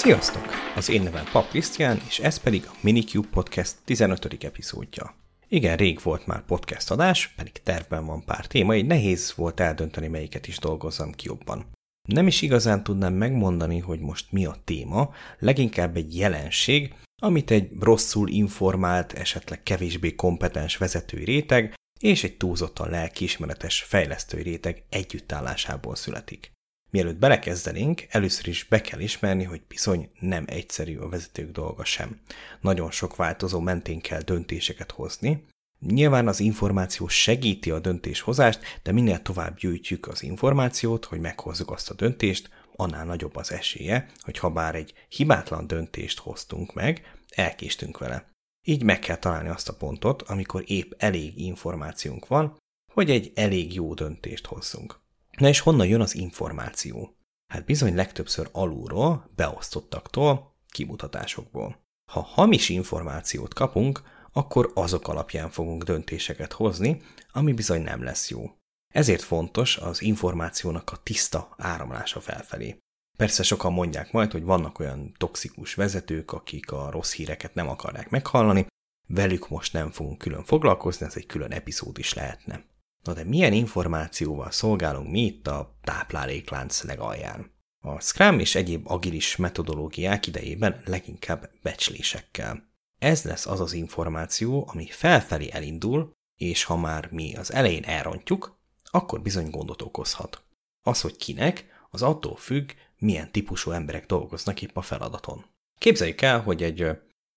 Sziasztok! Az én nevem Pap Krisztián, és ez pedig a Minicube Podcast 15. epizódja. Igen, rég volt már podcast adás, pedig tervben van pár téma, így nehéz volt eldönteni, melyiket is dolgozzam ki jobban. Nem is igazán tudnám megmondani, hogy most mi a téma, leginkább egy jelenség, amit egy rosszul informált, esetleg kevésbé kompetens vezetői réteg és egy túlzottan lelkiismeretes fejlesztői réteg együttállásából születik. Mielőtt belekezdenénk, először is be kell ismerni, hogy bizony nem egyszerű a vezetők dolga sem. Nagyon sok változó mentén kell döntéseket hozni. Nyilván az információ segíti a döntéshozást, de minél tovább gyűjtjük az információt, hogy meghozzuk azt a döntést, annál nagyobb az esélye, hogy ha bár egy hibátlan döntést hoztunk meg, elkéstünk vele. Így meg kell találni azt a pontot, amikor épp elég információnk van, hogy egy elég jó döntést hozzunk. Na és honnan jön az információ? Hát bizony legtöbbször alulról, beosztottaktól, kimutatásokból. Ha hamis információt kapunk, akkor azok alapján fogunk döntéseket hozni, ami bizony nem lesz jó. Ezért fontos az információnak a tiszta áramlása felfelé. Persze sokan mondják majd, hogy vannak olyan toxikus vezetők, akik a rossz híreket nem akarják meghallani, velük most nem fogunk külön foglalkozni, ez egy külön epizód is lehetne. Na de milyen információval szolgálunk mi itt a tápláléklánc legalján? A Scrum és egyéb agilis metodológiák idejében leginkább becslésekkel. Ez lesz az az információ, ami felfelé elindul, és ha már mi az elején elrontjuk, akkor bizony gondot okozhat. Az, hogy kinek, az attól függ, milyen típusú emberek dolgoznak épp a feladaton. Képzeljük el, hogy egy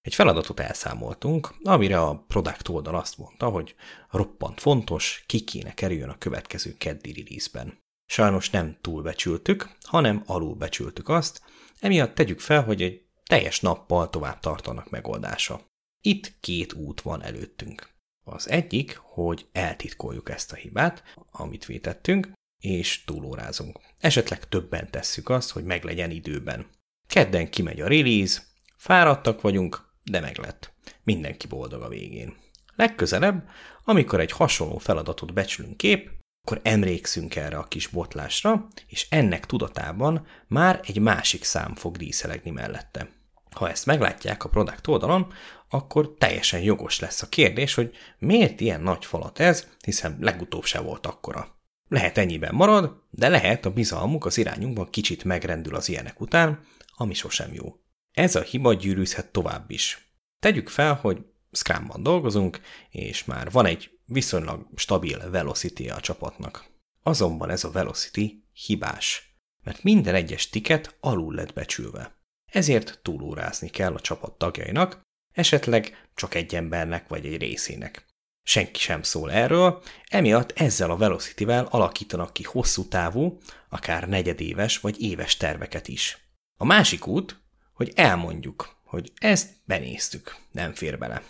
egy feladatot elszámoltunk, amire a product oldal azt mondta, hogy roppant fontos, ki kéne kerüljön a következő keddi release-ben. Sajnos nem túlbecsültük, hanem alulbecsültük azt, emiatt tegyük fel, hogy egy teljes nappal tovább tartanak megoldása. Itt két út van előttünk. Az egyik, hogy eltitkoljuk ezt a hibát, amit vétettünk, és túlórázunk. Esetleg többen tesszük azt, hogy meglegyen időben. Kedden kimegy a release, fáradtak vagyunk, de meglett. Mindenki boldog a végén. Legközelebb, amikor egy hasonló feladatot becsülünk kép, akkor emlékszünk erre a kis botlásra, és ennek tudatában már egy másik szám fog díszelegni mellette. Ha ezt meglátják a product oldalon, akkor teljesen jogos lesz a kérdés, hogy miért ilyen nagy falat ez, hiszen legutóbb se volt akkora. Lehet ennyiben marad, de lehet a bizalmuk az irányunkban kicsit megrendül az ilyenek után, ami sosem jó. Ez a hiba gyűrűzhet tovább is. Tegyük fel, hogy Scrumban dolgozunk, és már van egy viszonylag stabil velocity a csapatnak. Azonban ez a velocity hibás, mert minden egyes tiket alul lett becsülve. Ezért túlórázni kell a csapat tagjainak, esetleg csak egy embernek vagy egy részének. Senki sem szól erről, emiatt ezzel a Velocity-vel alakítanak ki hosszú távú, akár negyedéves vagy éves terveket is. A másik út, hogy elmondjuk, hogy ezt benéztük, nem fér bele.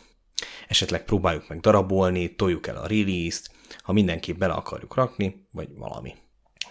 Esetleg próbáljuk meg darabolni, toljuk el a release-t, ha mindenképp bele akarjuk rakni, vagy valami.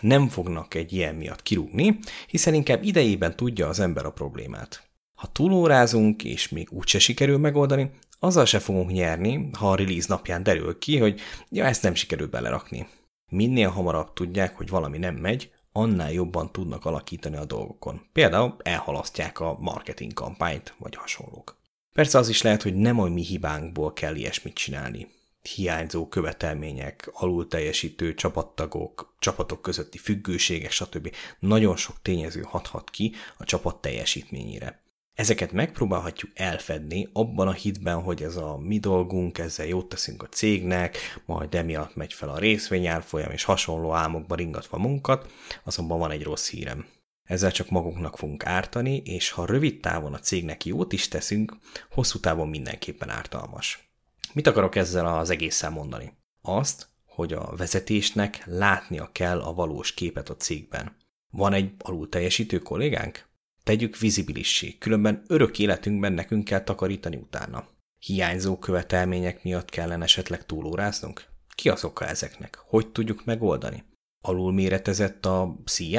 Nem fognak egy ilyen miatt kirúgni, hiszen inkább idejében tudja az ember a problémát. Ha túlórázunk, és még úgyse sikerül megoldani, azzal se fogunk nyerni, ha a release napján derül ki, hogy ja, ezt nem sikerült belerakni. Minél hamarabb tudják, hogy valami nem megy, annál jobban tudnak alakítani a dolgokon. Például elhalasztják a marketing kampányt, vagy hasonlók. Persze az is lehet, hogy nem a mi hibánkból kell ilyesmit csinálni. Hiányzó követelmények, alul teljesítő csapattagok, csapatok közötti függőségek, stb. Nagyon sok tényező hathat ki a csapat teljesítményére. Ezeket megpróbálhatjuk elfedni abban a hitben, hogy ez a mi dolgunk, ezzel jót teszünk a cégnek, majd emiatt megy fel a részvényárfolyam, és hasonló álmokba ringatva munkat, azonban van egy rossz hírem. Ezzel csak magunknak fogunk ártani, és ha rövid távon a cégnek jót is teszünk, hosszú távon mindenképpen ártalmas. Mit akarok ezzel az egészen mondani? Azt, hogy a vezetésnek látnia kell a valós képet a cégben. Van egy alul teljesítő kollégánk? Tegyük vizibilissé, különben örök életünkben nekünk kell takarítani utána. Hiányzó követelmények miatt kellene esetleg túlóráznunk? Ki az oka ezeknek? Hogy tudjuk megoldani? Alulméretezett a CI?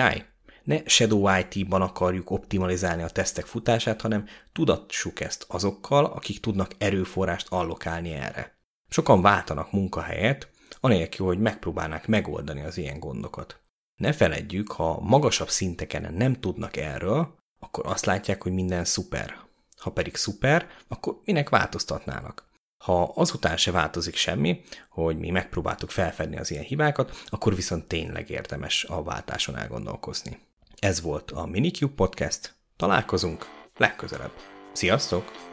Ne Shadow IT-ban akarjuk optimalizálni a tesztek futását, hanem tudatsuk ezt azokkal, akik tudnak erőforrást allokálni erre. Sokan váltanak munkahelyet, anélkül, hogy megpróbálnák megoldani az ilyen gondokat. Ne feledjük, ha magasabb szinteken nem tudnak erről, akkor azt látják, hogy minden szuper. Ha pedig szuper, akkor minek változtatnának? Ha azután se változik semmi, hogy mi megpróbáltuk felfedni az ilyen hibákat, akkor viszont tényleg érdemes a váltáson elgondolkozni. Ez volt a Minicube Podcast. Találkozunk legközelebb. Sziasztok!